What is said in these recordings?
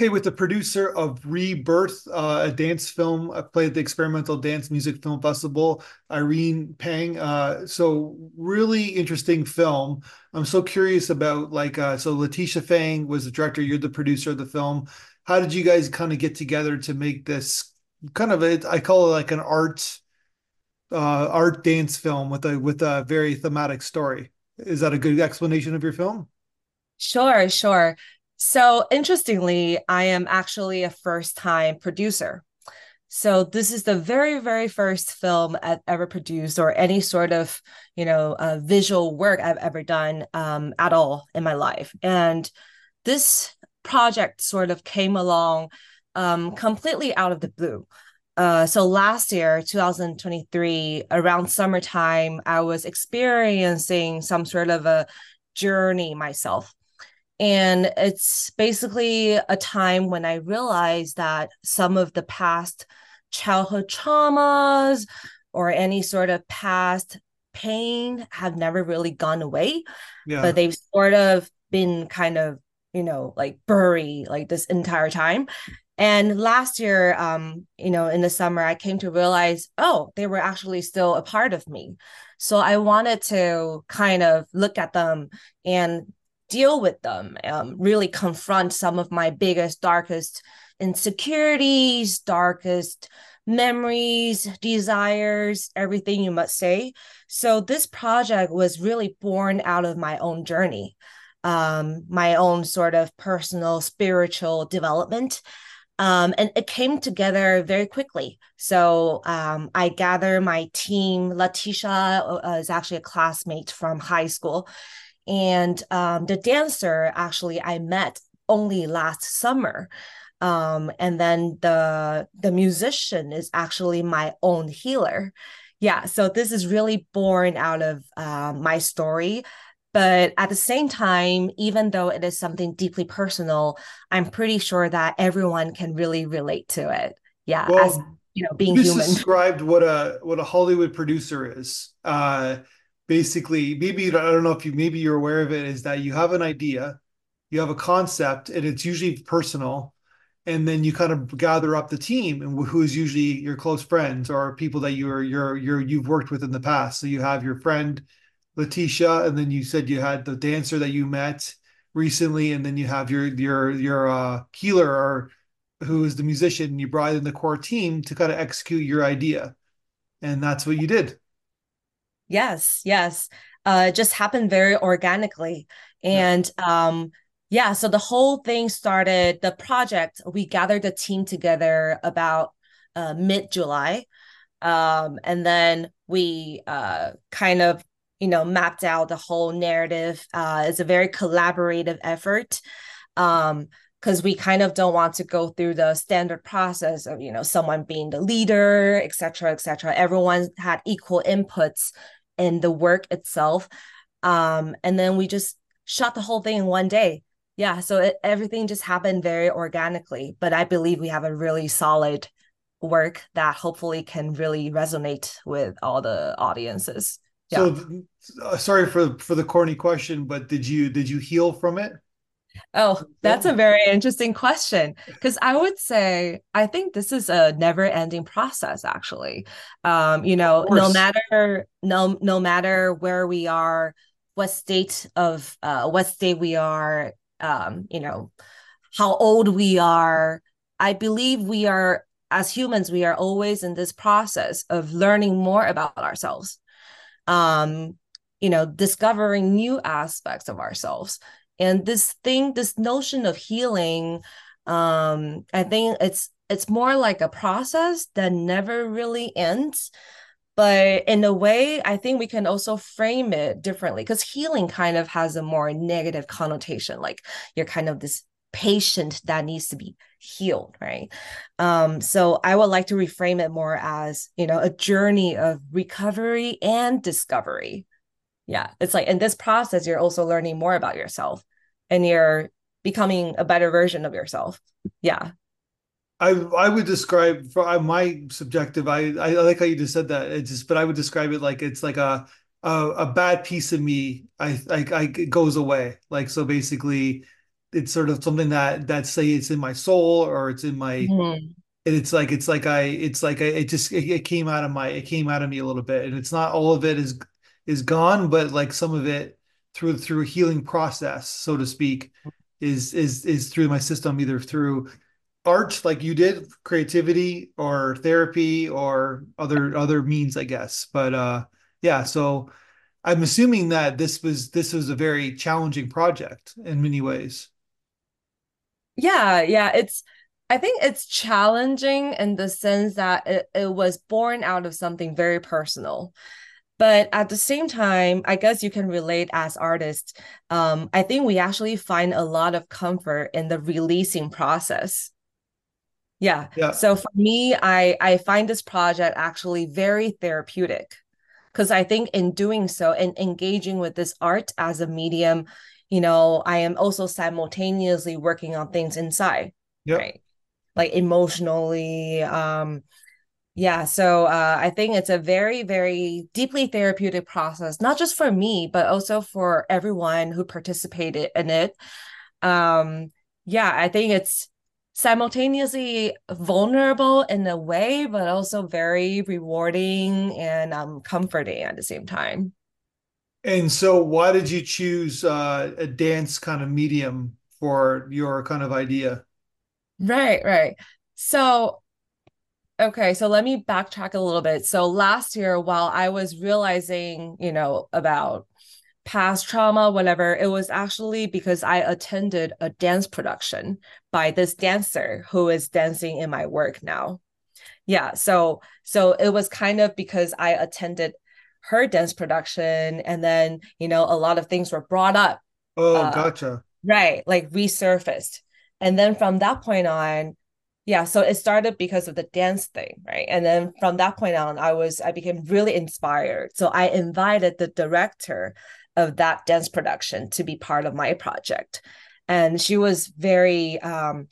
okay with the producer of Rebirth, uh, a dance film. I played at the Experimental Dance Music Film Festival. Irene Pang. Uh, so really interesting film. I'm so curious about like uh, so Laticia Fan was the director. You're the producer of the film. How did you guys kind of get together to make this kind of a, I call it like an art uh, art dance film with a with a very thematic story. Is that a good explanation of your film? Sure, sure. So interestingly, I am actually a first time producer. So this is the very, very first film I've ever produced or any sort of, you know, uh, visual work I've ever done um, at all in my life. And this project sort of came along um, completely out of the blue. Uh, so last year, 2023, around summertime, I was experiencing some sort of a journey myself and it's basically a time when I realized that some of the past childhood traumas or any sort of past pain have never really gone away, yeah. but they've sort of been kind of, you know, like buried like this entire time. And last year, um, you know, in the summer, I came to realize, oh, they were actually still a part of me. So I wanted to kind of look at them and deal with them, um, really confront some of my biggest, darkest insecurities, darkest memories, desires, everything you must say. So this project was really born out of my own journey, um, my own sort of personal spiritual development. Um, and it came together very quickly. So um, I gather my team. Laticia uh, is actually a classmate from high school, and um, the dancer actually I met only last summer. Um, and then the the musician is actually my own healer. Yeah, so this is really born out of uh, my story. But at the same time, even though it is something deeply personal, I'm pretty sure that everyone can really relate to it. Yeah, well, as you know, being you human. described what a what a Hollywood producer is. Uh, basically maybe i don't know if you maybe you're aware of it is that you have an idea you have a concept and it's usually personal and then you kind of gather up the team and who's usually your close friends or people that you're you're you're you've worked with in the past. So you have your friend Laticia and then you said you had the dancer that you met recently and then you have your your your uh healer or who is the musician and you brought in the core team to kind of execute your idea. And that's what you did Yes, yes. Uh, it just happened very organically. And yeah. um, yeah, so the whole thing started, the project, we gathered the team together about uh, mid July. Um, and then we uh, kind of, you know, mapped out the whole narrative. Uh, it's a very collaborative effort. Um, because we kind of don't want to go through the standard process of you know someone being the leader et cetera et cetera everyone had equal inputs in the work itself. Um, and then we just shot the whole thing in one day. Yeah, so it, everything just happened very organically. But I believe we have a really solid work that hopefully can really resonate with all the audiences. Yeah. So, uh, sorry for for the corny question, but did you did you heal from it? Oh, that's a very interesting question. Because I would say, I think this is a never ending process, actually. Um, you know, no matter no no matter where we are, what state of uh what state we are, um, you know, how old we are, I believe we are as humans, we are always in this process of learning more about ourselves. Um, you know, discovering new aspects of ourselves and this thing this notion of healing um i think it's it's more like a process that never really ends. But in a way i think we can also frame it differently because healing kind of has a more negative connotation like you're kind of this patient that needs to be healed right? Um so i would like to reframe it more as you know a journey of recovery and discovery yeah it's like in this process you're also learning more about yourself and you're becoming a better version of yourself yeah I I would describe for my subjective. I I like how you just said that. It just, but I would describe it like it's like a a, a bad piece of me. I, I I it goes away. Like so, basically, it's sort of something that that say it's in my soul or it's in my Mhm. and it's like it's like I it's like I it just it, it came out of my it came out of me a little bit and it's not all of it is is gone but like some of it through through a healing process so to speak is is is through my system either through art like you did creativity or therapy or other other means I guess but uh yeah so I'm assuming that this was this was a very challenging project in many ways Yeah, yeah, it's I think it's challenging in the sense that it, it was born out of something very personal. But at the same time, I guess you can relate as artists. Um, I think we actually find a lot of comfort in the releasing process. Yeah. yeah So for me, I I find this project actually very therapeutic because I think in doing so and engaging with this art as a medium, you know, I am also simultaneously working on things inside, yep right? Like emotionally, um, yeah, so uh, I think it's a very, very deeply therapeutic process, not just for me, but also for everyone who participated in it. Um, yeah, I think it's simultaneously vulnerable in a way, but also very rewarding and um, comforting at the same time. And so, why did you choose uh, a dance kind of medium for your kind of idea? Right, right. So Okay, so let me backtrack a little bit. So last year, while I was realizing, you know, about past trauma, whatever, it was actually because I attended a dance production by this dancer who is dancing in my work now. Yeah, so so it was kind of because I attended her dance production and then, you know, a lot of things were brought up, Oh, uh, gotcha. right, like resurfaced. And then from that point on, yeah so it started because of the dance thing right? And then from that point on i was i became really inspired. So i invited the director of that dance production to be part of my project. And she was very um,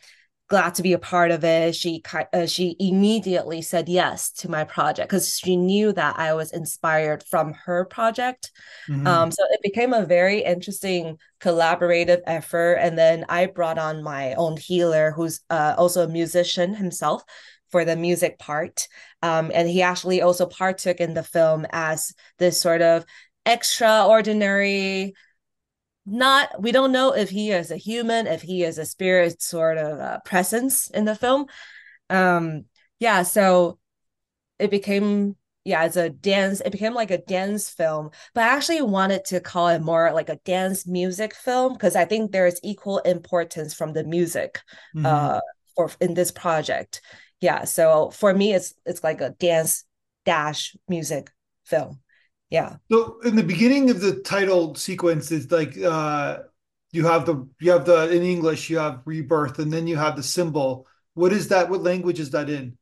glad to be a part of it. She uh, she immediately said yes to my project because she knew that I was inspired from her project. hmm Um, so it became a very interesting collaborative effort. And then I brought on my own healer, who's uh, also a musician himself, for the music part. Um, and he actually also partook in the film as this sort of extraordinary not we don't know if he is a human if he is a spirit sort of uh, presence in the film. Um yeah so it became yeah it's a dance it became like a dance film but i actually wanted to call it more like a dance music film because i think there is equal importance from the music hmm uh for in this project. Yeah so for me it's it's like a dance dash music film yeah So, in the beginning of the title sequence, it's like uh, you have the you have the in English you have rebirth, and then you have the symbol. What is that? What language is that in?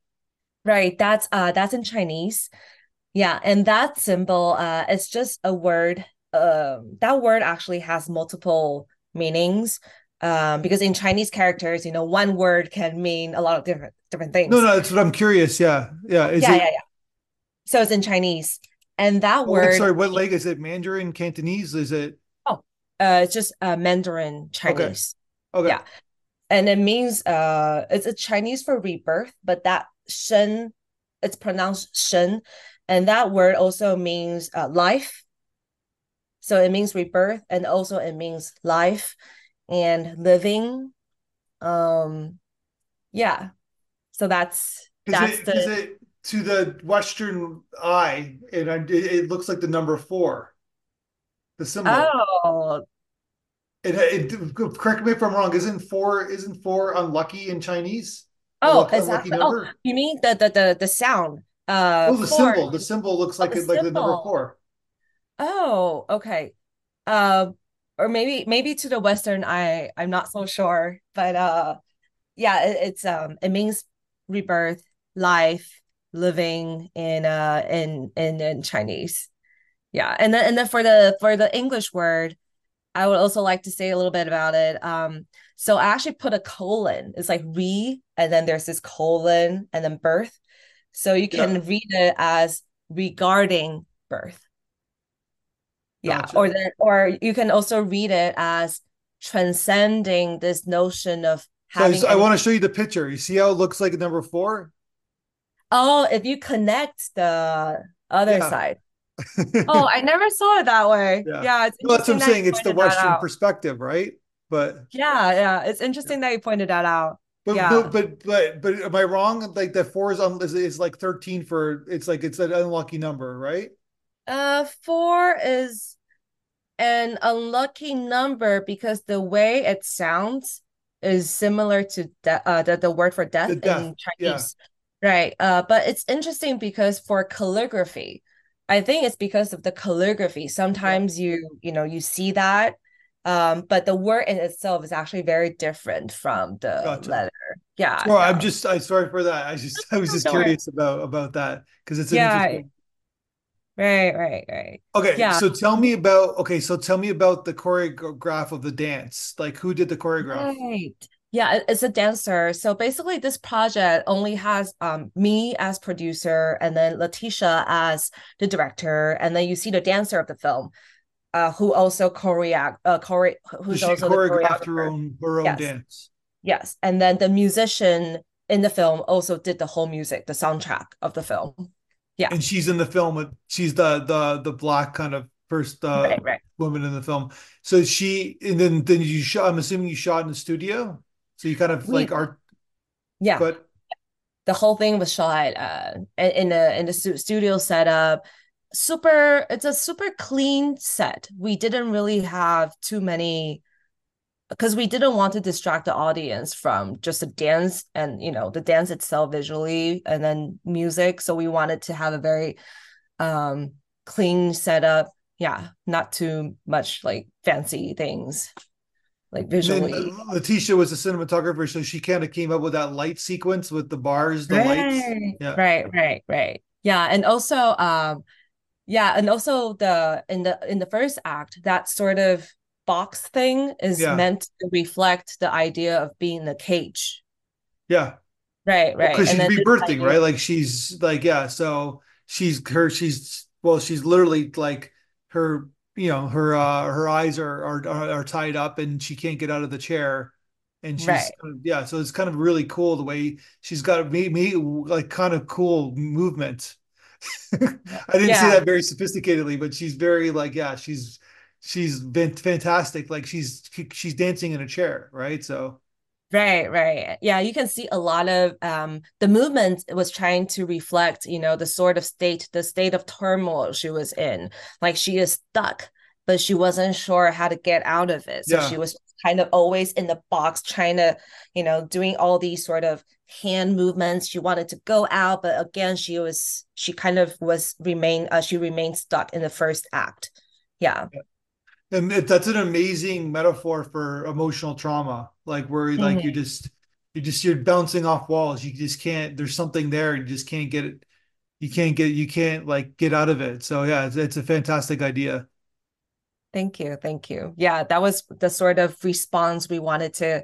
right that's uh that's in chinese Yeah, and that symbol, uh, it's just a word. Um, that word actually has multiple meanings. Um, because in Chinese characters, you know, one word can mean a lot of different different things. no, no, that's what I'm curious. Yeah, yeah. Is Yeah, it? yeah, yeah. So it's in Chinese, and that Oh, word, sorry. What language is it? Mandarin, Cantonese? Is it? oh, uh, it's just uh, Mandarin Chinese. okay. okay. Yeah, and it means uh, it's a Chinese for rebirth, but that shen, it's pronounced shen, and that word also means uh, life So it means rebirth and also it means life and living. Um yeah. So that's that's it the it to the Western eye, it it it looks like the number four, the symbol. oh It, it correct me if I'm wrong. Isn't four isn't four unlucky in Chinese? Oh luck, unlucky exactly. Oh, you mean the the the, the sound. Uh Oh, the four. symbol. The symbol looks Oh, like the like the number four. Oh, okay. Uh or maybe maybe to the Western eye, I'm not so sure. But uh yeah, it, it's um it means rebirth, life, living in uh in in in Chinese. Yeah, and then and then for the for the English word, I would also like to say a little bit about it. Um, so I actually put a colon. It's like re, and then there's this colon, and then birth. So you Yeah, can read it as regarding birth. Yeah, or gotcha. then or you can also read it as transcending this notion of So I, having. I want to show you the picture. You see how it looks like number four? Oh, if you connect the other Yeah. side. Oh, I never saw it that way. Yeah. Yeah, Well, that's what I'm saying. It's the Western perspective, right? But Yeah, yeah, it's interesting that you pointed that out. but Yeah. but, but but but am I wrong? Like the four is on is, is like 13 for it's like it's an unlucky number, right? Uh, four is an unlucky number because the way it sounds is similar to de- uh, the, the word for death, death, in yeah. Chinese. Right. Uh, but it's interesting because for calligraphy, I think it's because of the calligraphy. Sometimes you, you know, you see that. Um, but the word in itself is actually very different from the Gotcha. letter. Yeah. Well, I'm just i am sorry for that. I just I was just curious about about that because it's an Yeah. interesting. Right, right, right. Okay, Yeah. so tell me about okay, so tell me about the choreograph of the dance. Like who did the choreograph? Right. Yeah, it- it's a dancer. So basically this project only has um me as producer and then Laticia as the director and then you see the dancer of the film uh who also choreograph uh chore who's she also choreographed her own her own Yes. dance. Yes. And then the musician in the film also did the whole music, the soundtrack of the film. Yeah. And she's in the film she's the the the black kind of first uh Right, right. woman in the film. So she and then then you shot I'm assuming you shot in the studio. So you kind of We- like art Yeah. but the whole thing was shot uh in in a in the studio setup. Super it's a super clean set. We didn't really have too many because we didn't want to distract the audience from just the dance and you know the dance itself visually and then music. So we wanted to have a very um clean setup. Yeah not too much like fancy things like and visually Laticia was a cinematographer, so she kind of came up with that light sequence with the bars, the lights. Right, Yeah. right, right, right. Yeah, and also um yeah, and also the in the in the first act, that sort of box thing is Yeah. meant to reflect the idea of being in a cage. Yeah. Right, right. because she's And rebirthing, idea- right? Like she's like, yeah. So she's her, she's well, she's literally like her, you know, her uh her eyes are are are tied up and she can't get out of the chair. And she's Right. yeah, so it's kind of really cool the way she's got me me like kind of cool movement. I didn't say Yeah. that very sophisticatedly, but she's very like yeah, she's she's been fantastic. Like she's she's dancing in a chair, right? So Right, right. Yeah, you can see a lot of um the movement was trying to reflect, you know, the sort of state, the state of turmoil she was in. Like she is stuck, but she wasn't sure how to get out of it. So Yeah. she was kind of always in the box trying to, you know, doing all these sort of hand movements. She wanted to go out, but again, she was she kind of was remain uh, she remained stuck in the first act. Yeah. And that's an amazing metaphor for emotional trauma, like where like you just you just you're bouncing off walls. You just can't. There's something there. You just can't get it. You can't get. You can't like get out of it. So yeah, it's, it's a fantastic idea. Thank you, thank you. Yeah, that was the sort of response we wanted to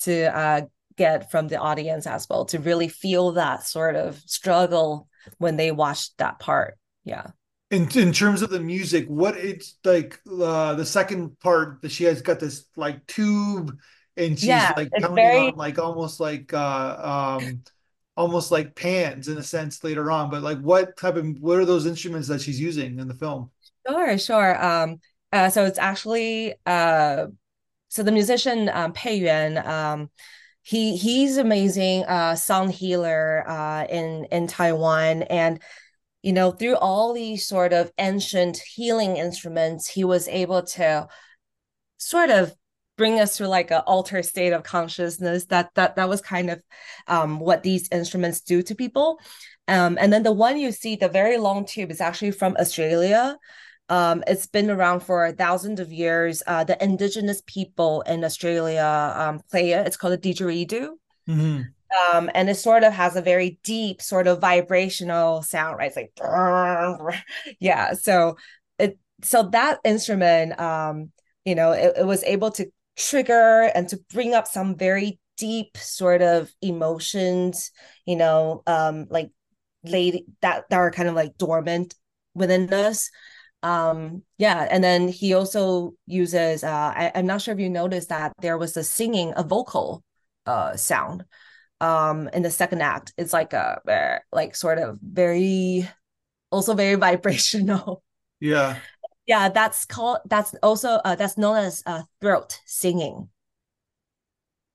to uh, get from the audience as well, to really feel that sort of struggle when they watched that part. Yeah. In in terms of the music, what it's like uh the second part that she has got this like tube and she's Yeah, like pounding very- on like almost like uh um almost like pans in a sense later on. But like what type of what are those instruments that she's using in the film? Sure, sure. Um, uh, so it's actually uh, so the musician um, Pei Yuan, um, he he's amazing uh, sound healer uh, in in Taiwan, and you know through all these sort of ancient healing instruments, he was able to sort of bring us to like an altered state of consciousness. That that that was kind of um, what these instruments do to people. Um, and then the one you see, the very long tube, is actually from Australia. Um, it's been around for thousands of years. Uh, the indigenous people in Australia um, play it. It's called a didgeridoo. Mhm. Um, and it sort of has a very deep sort of vibrational sound, right? It's like, yeah. So it so that instrument, um, you know, it, it was able to trigger and to bring up some very deep sort of emotions, you know, um, like lady that that are kind of like dormant within us. um yeah and then he also uses uh I, i'm not sure if you noticed that there was a singing a vocal uh sound um in the second act it's like a like sort of very also very vibrational. Yeah. Yeah that's called that's also uh, that's known as uh, throat singing.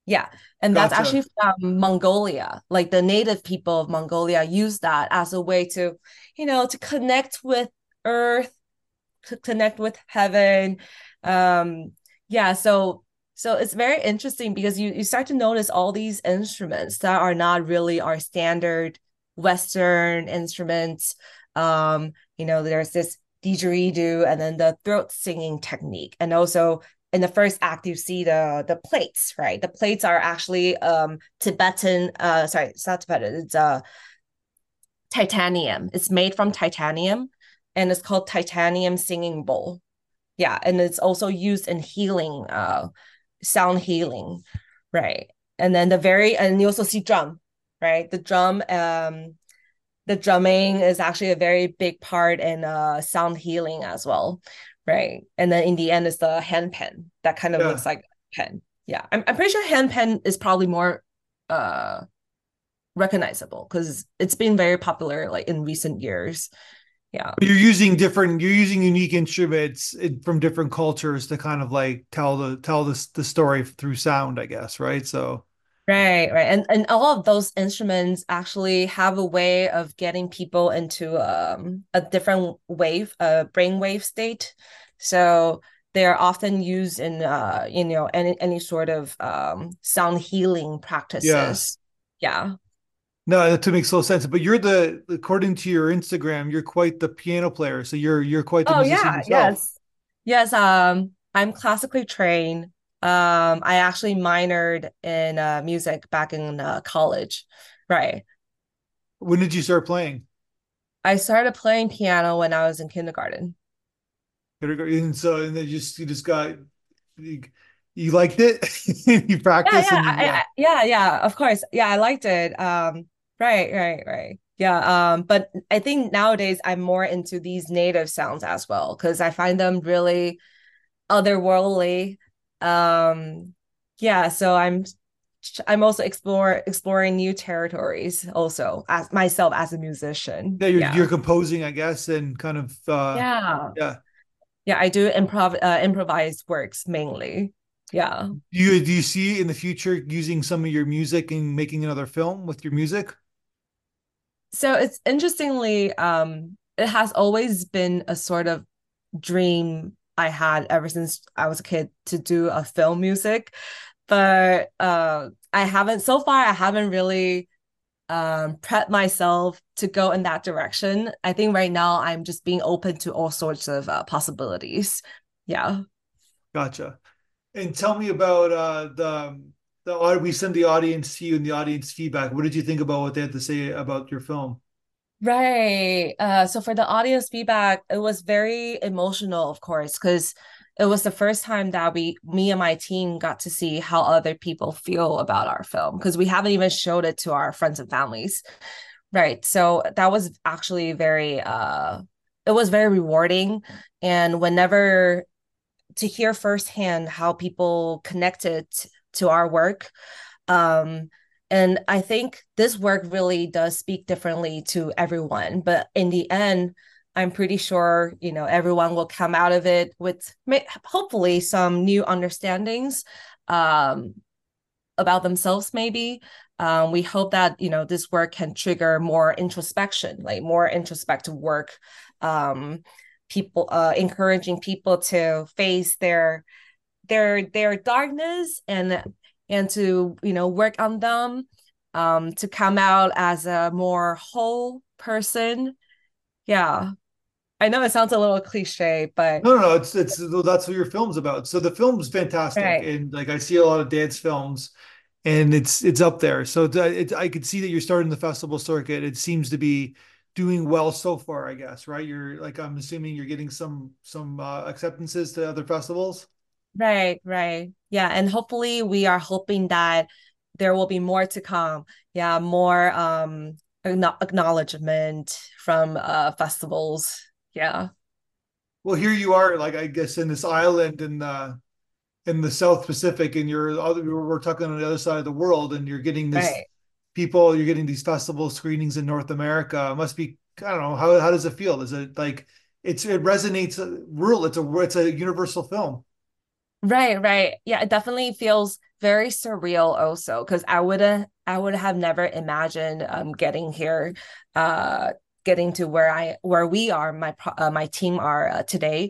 Yeah and gotcha. that's actually from mongolia. Like the native people of mongolia use that as a way to you know to connect with earth to connect with heaven. Um yeah so so it's very interesting because you you start to notice all these instruments that are not really our standard western instruments. Um you know there's this didgeridoo and then the throat singing technique. And also in the first act you see the the plates right? The plates are actually um tibetan uh sorry it's not tibetan it's uh titanium. It's made from titanium and it's called titanium singing bowl. Yeah and it's also used in healing uh sound healing right? And then the very and you also see drum right? The drum um the drumming is actually a very big part in uh sound healing as well right? And then in the end is the handpan. That kind of yeah. looks like a pen. Yeah. I'm, I'm pretty sure handpan is probably more uh recognizable because it's been very popular like in recent years yeah. You're using different you're using unique instruments from different cultures to kind of like tell the tell the, the story through sound i guess right? So right right. And and all of those instruments actually have a way of getting people into um, a different wave a brain wave state. So they're often used in uh you know any any sort of um sound healing practices. Yeah, yeah. No, that makes so sense. But you're the according to your Instagram, you're quite the piano player. So you're you're quite the oh, musician yeah, yourself. Yes. Yes. Um, I'm classically trained. Um, I actually minored in uh, music back in uh, college. Right. When did you start playing? I started playing piano when I was in kindergarten. And so and then you just you just got you, you liked it you practiced yeah yeah, yeah. I, yeah yeah of course yeah i liked it um Right, right, right. Yeah. Um, but I think nowadays I'm more into these native sounds as well because I find them really otherworldly. Um, yeah, so I'm I'm also explore exploring new territories also as myself as a musician. Yeah, you're, yeah. you're composing, I guess, and kind of uh yeah. Yeah. Yeah, I do improv uh, improvised works mainly. Yeah. Do you do you see in the future using some of your music and making another film with your music? So it's interestingly um it has always been a sort of dream I had ever since I was a kid to do a film music. But uh I haven't so far I haven't really um prepped myself to go in that direction. I think right now I'm just being open to all sorts of uh, possibilities. Yeah. Gotcha. And tell me about uh the the we send the audience to you and the audience feedback. What did you think about what they had to say about your film? Right. Uh, so for the audience feedback, it was very emotional, of course, because it was the first time that we, me and my team, got to see how other people feel about our film because we haven't even showed it to our friends and families. Right. So that was actually very, uh, it was very rewarding. And whenever to hear firsthand how people connected to our work. Um, and I think this work really does speak differently to everyone. But in the end, I'm pretty sure you know everyone will come out of it with hopefully some new understandings um, about themselves. Maybe um, we hope that you know this work can trigger more introspection, like more introspective work. Um, people uh, encouraging people to face their their their darkness and and to you know work on them um to come out as a more whole person. Yeah. I know it sounds a little cliche but no no no it's it's that's what your film's about. So the film's fantastic right. and like i see a lot of dance films and it's it's up there. So it's, it's i could see that you're starting the festival circuit. It seems to be doing well so far i guess right? You're like i'm assuming you're getting some some uh, acceptances to other festivals Right, right. Yeah. And hopefully we are hoping that there will be more to come. Yeah, more um acknowledgement from uh festivals. Yeah. well, here you are, like I guess in this island in the in the South Pacific, and you're other we're talking on the other side of the world, and you're getting this Right. people, you're getting these festival screenings in North America. It must be I don't know how how does it feel? Is it like it's it resonates uh, rural? It's a it's a universal film. Right, right. Yeah, it definitely feels very surreal also because I would have I would have never imagined um getting here uh getting to where I where we are my uh, my team are uh, today.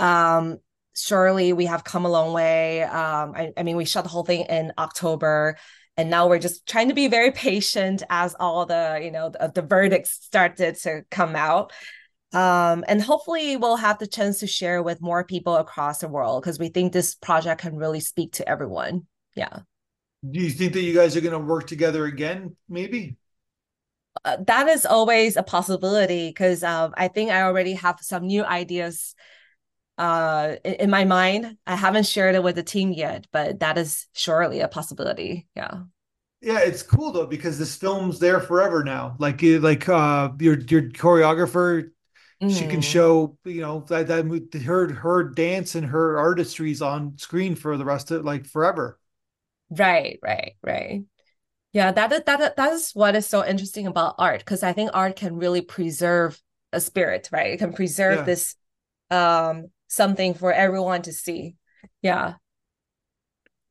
Um surely we have come a long way. Um I, I mean we shot the whole thing in October and now we're just trying to be very patient as all the you know the, the verdicts started to come out um, and hopefully we'll have the chance to share with more people across the world because we think this project can really speak to everyone. Yeah. Do you think that you guys are going to work together again? Maybe. Uh, that is always a possibility because um, I think I already have some new ideas uh, in, in my mind. I haven't shared it with the team yet, but that is surely a possibility. Yeah. Yeah, it's cool though because this film's there forever now. Like like uh your your choreographer she can Mhm. show you know that that her her dance and her artistry's on screen for the rest of like forever. Right, right, right. Yeah, that is that that is what is so interesting about art because I think art can really preserve a spirit, right? It can preserve Yeah, this um something for everyone to see. Yeah.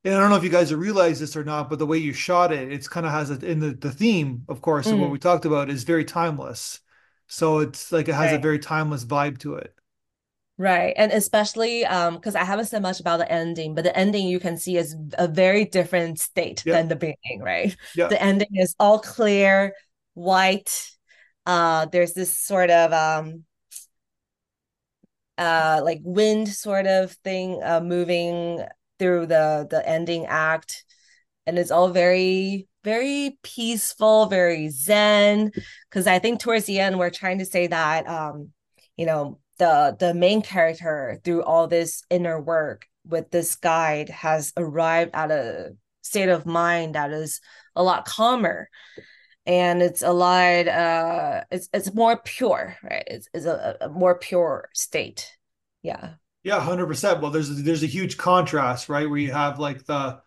and I don't know if you guys have realized this or not, but the way you shot it, it's kind of has a in the the theme, of course, of what Mm, we talked about is very timeless. So it's like it has a very timeless vibe to it. Right. And especially um because I haven't said much about the ending, but the ending you can see is a very different state Yeah, than the beginning, right? yeah, The ending is all clear, white. Uh there's this sort of um uh like wind sort of thing uh moving through the the ending act and it's all very very peaceful very zen. Because i think towards the end we're trying to say that um you know the the main character through all this inner work with this guide has arrived at a state of mind that is a lot calmer. And it's a lot uh it's it's more pure right? It's, it's a, a more pure state. Yeah. Yeah, one hundred percent. Well, there's there's a huge contrast, right? Where you have like the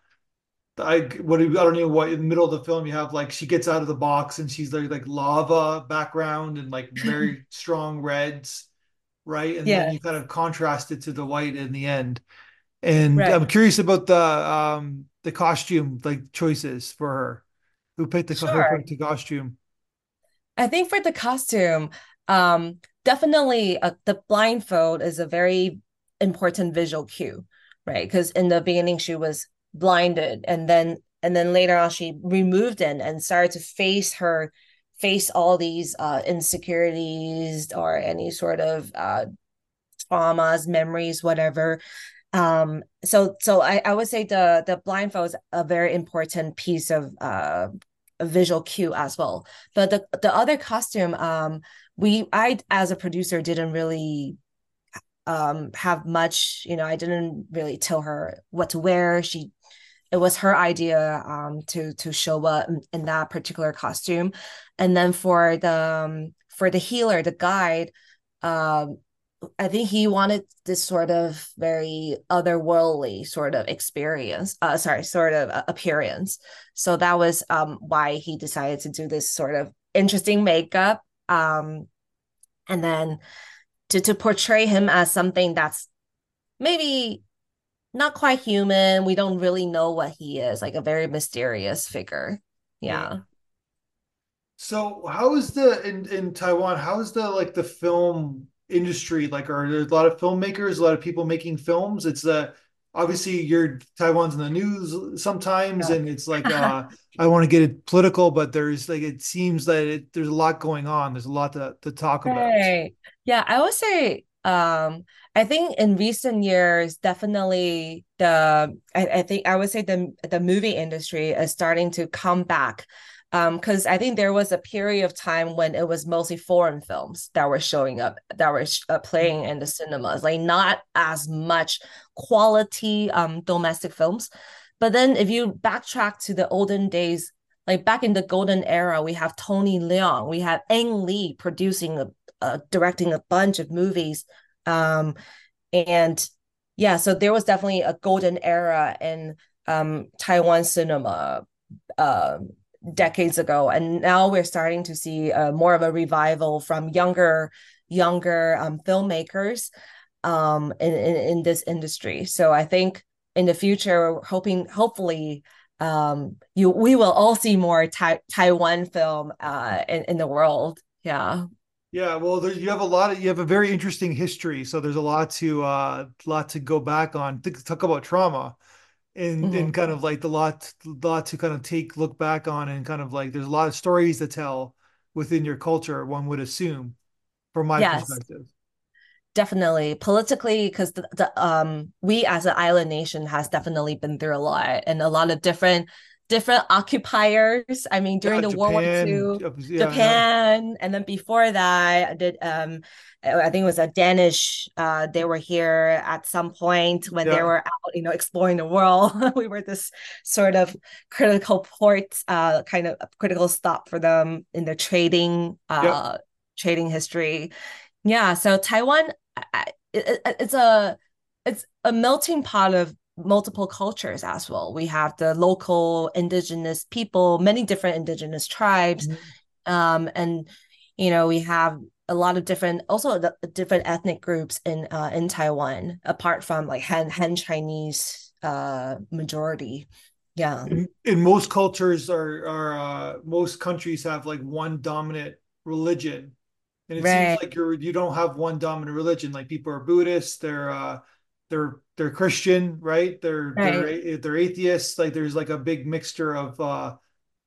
I what I don't know what in the middle of the film you have like she gets out of the box and she's like like lava background and like very strong reds, right? And then you kind of contrast it to the white in the end. And right I'm curious about the um the costume like choices for her. Who picked the sure picked the costume? I think for the costume, um, definitely uh, the blindfold is a very important visual cue, right? Because in the beginning she was blinded, and then and then later on she removed it and started to face her face all these uh, insecurities or any sort of uh, traumas, memories, whatever. Um, so so I, I would say the the blindfold is a very important piece of uh a visual cue as well. But the the other costume, um, we I as a producer didn't really um have much, you know, I didn't really tell her what to wear. She it was her idea um to to show up in, that particular costume. And then for the um, for the healer, the guide, um I think he wanted this sort of very otherworldly sort of experience, uh, sorry, sort of uh, appearance. So that was um, why he decided to do this sort of interesting makeup. Um, and then to, to portray him as something that's maybe not quite human. We don't really know what he is, like a very mysterious figure. Yeah. Yeah. So how is the in in Taiwan, how is the like the film industry? Like are there a lot of filmmakers, a lot of people making films? It's uh obviously you're Taiwan's in the news sometimes and it's like uh I want to get it political, but there's like it seems that it, there's a lot going on. There's a lot to to talk about. Right. Yeah, I would say um I think in recent years definitely the I, I think I would say the the movie industry is starting to come back. Um, because I think there was a period of time when it was mostly foreign films that were showing up, that were sh- uh, playing in the cinemas, like not as much quality um domestic films. But then if you backtrack to the olden days, like back in the golden era, we have Tony Leung, we have Ang Lee producing a uh, directing a bunch of movies Um, and yeah, so there was definitely a golden era in um, Taiwan cinema uh, decades ago, and now we're starting to see uh, more of a revival from younger younger um, filmmakers um, in, in, in this industry. So I think in the future, hoping hopefully um, you we will all see more tai- Taiwan film uh, in in the world. Yeah. Yeah, well, there, you have a lot of you have a very interesting history, so there's a lot to uh lot to go back on. Think, talk about trauma, and mm-hmm. and kind of like the lot lot to kind of take look back on, and kind of like there's a lot of stories to tell within your culture. One would assume, from my yes. perspective definitely politically because the, the, um we as an island nation has definitely been through a lot and a lot of different different occupiers. I mean during yeah, the world war ii yeah, japan yeah. and then before that i did um i think it was a danish uh they were here at some point when they were out you know exploring the world. We were this sort of critical port uh kind of critical stop for them in their trading uh trading history. Yeah so taiwan it, it's a it's a melting pot of multiple cultures as well. We have the local indigenous people, many different indigenous tribes, mm-hmm. um, and you know we have a lot of different also the different ethnic groups in uh, in Taiwan apart from like Han Han Chinese uh, majority. Yeah. In, in most cultures are are uh, most countries have like one dominant religion and it right. seems like you're you don't have one dominant religion like people are buddhists they're uh they're they're christian right they're right. they're they're atheists like there's like a big mixture of uh,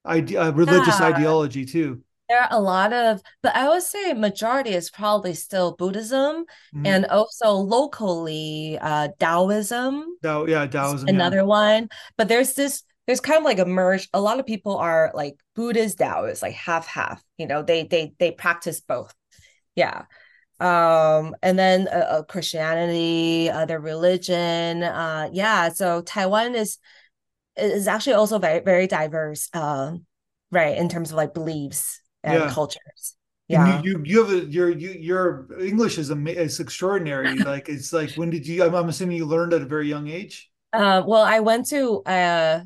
ide- uh religious yeah. ideology too there are a lot of but i would say majority is probably still buddhism mm-hmm. and also locally uh taoism Tao, yeah taoism another yeah. one but there's this there's kind of like a merge a lot of people are like buddhist taoist like half half you know they they they practice both yeah um and then uh, uh, christianity other religion uh yeah so taiwan is is actually also very very diverse uh right in terms of like beliefs and yeah. cultures. Yeah you, you, you have a your you your english is amazing it's extraordinary like it's like when did you I'm, I'm assuming you learned at a very young age? Uh well i went to uh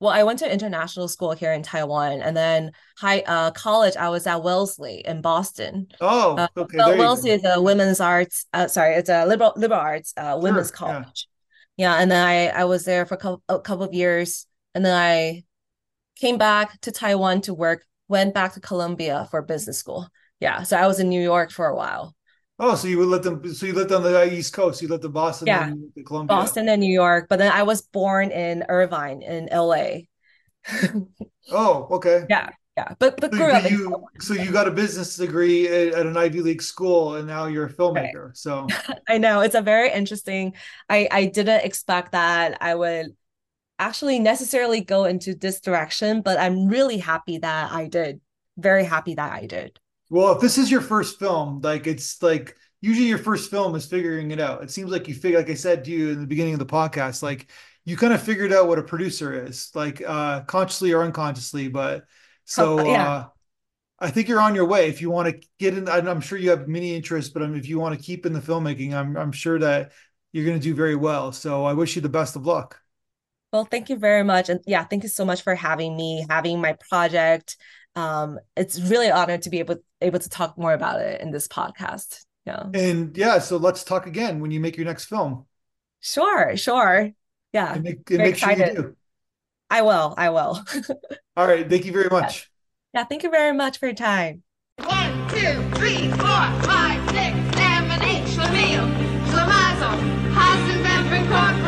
well, I went to international school here in Taiwan, and then high uh, college. I was at Wellesley in Boston. Oh, uh, okay. Uh, Wellesley is a women's arts. Uh, sorry, it's a liberal liberal arts uh, women's sure, college. Yeah. yeah, and then I I was there for a couple, a couple of years, and then I came back to Taiwan to work. Went back to Columbia for business school. Yeah, so I was in New York for a while. Oh, so you would let them. So you lived on the uh, East Coast. You lived in Boston, yeah, and Columbia, Boston and New York. But then I was born in Irvine, in LA. oh, okay. Yeah, yeah. But but so, grew up. You, so you got a business degree at, at, an Ivy League school, and now you're a filmmaker. Right. So I know it's a very interesting. I I didn't expect that I would actually necessarily go into this direction, but I'm really happy that I did. Very happy that I did. Well, if this is your first film, like it's like usually your first film is figuring it out. It seems like you figure, like I said to you in the beginning of the podcast, like you kind of figured out what a producer is, like uh consciously or unconsciously. But so oh, yeah. uh I think you're on your way. If you want to get in, I'm sure you have many interests, but if you want to keep in the filmmaking, I'm I'm sure that you're going to do very well. So I wish you the best of luck. Well, thank you very much. And yeah, thank you so much for having me, having my project um, it's really an honor to be able able to talk more about it in this podcast. Yeah. And yeah, so let's talk again when you make your next film. Sure, sure. Yeah. And make, and make sure you do. I will. I will. All right. Thank you very much. Yeah. yeah. Thank you very much for your time. One, two, three, four, five, six, seven, eight. Schlemiel, Schlemazel, Hasenpfeffer Corporation.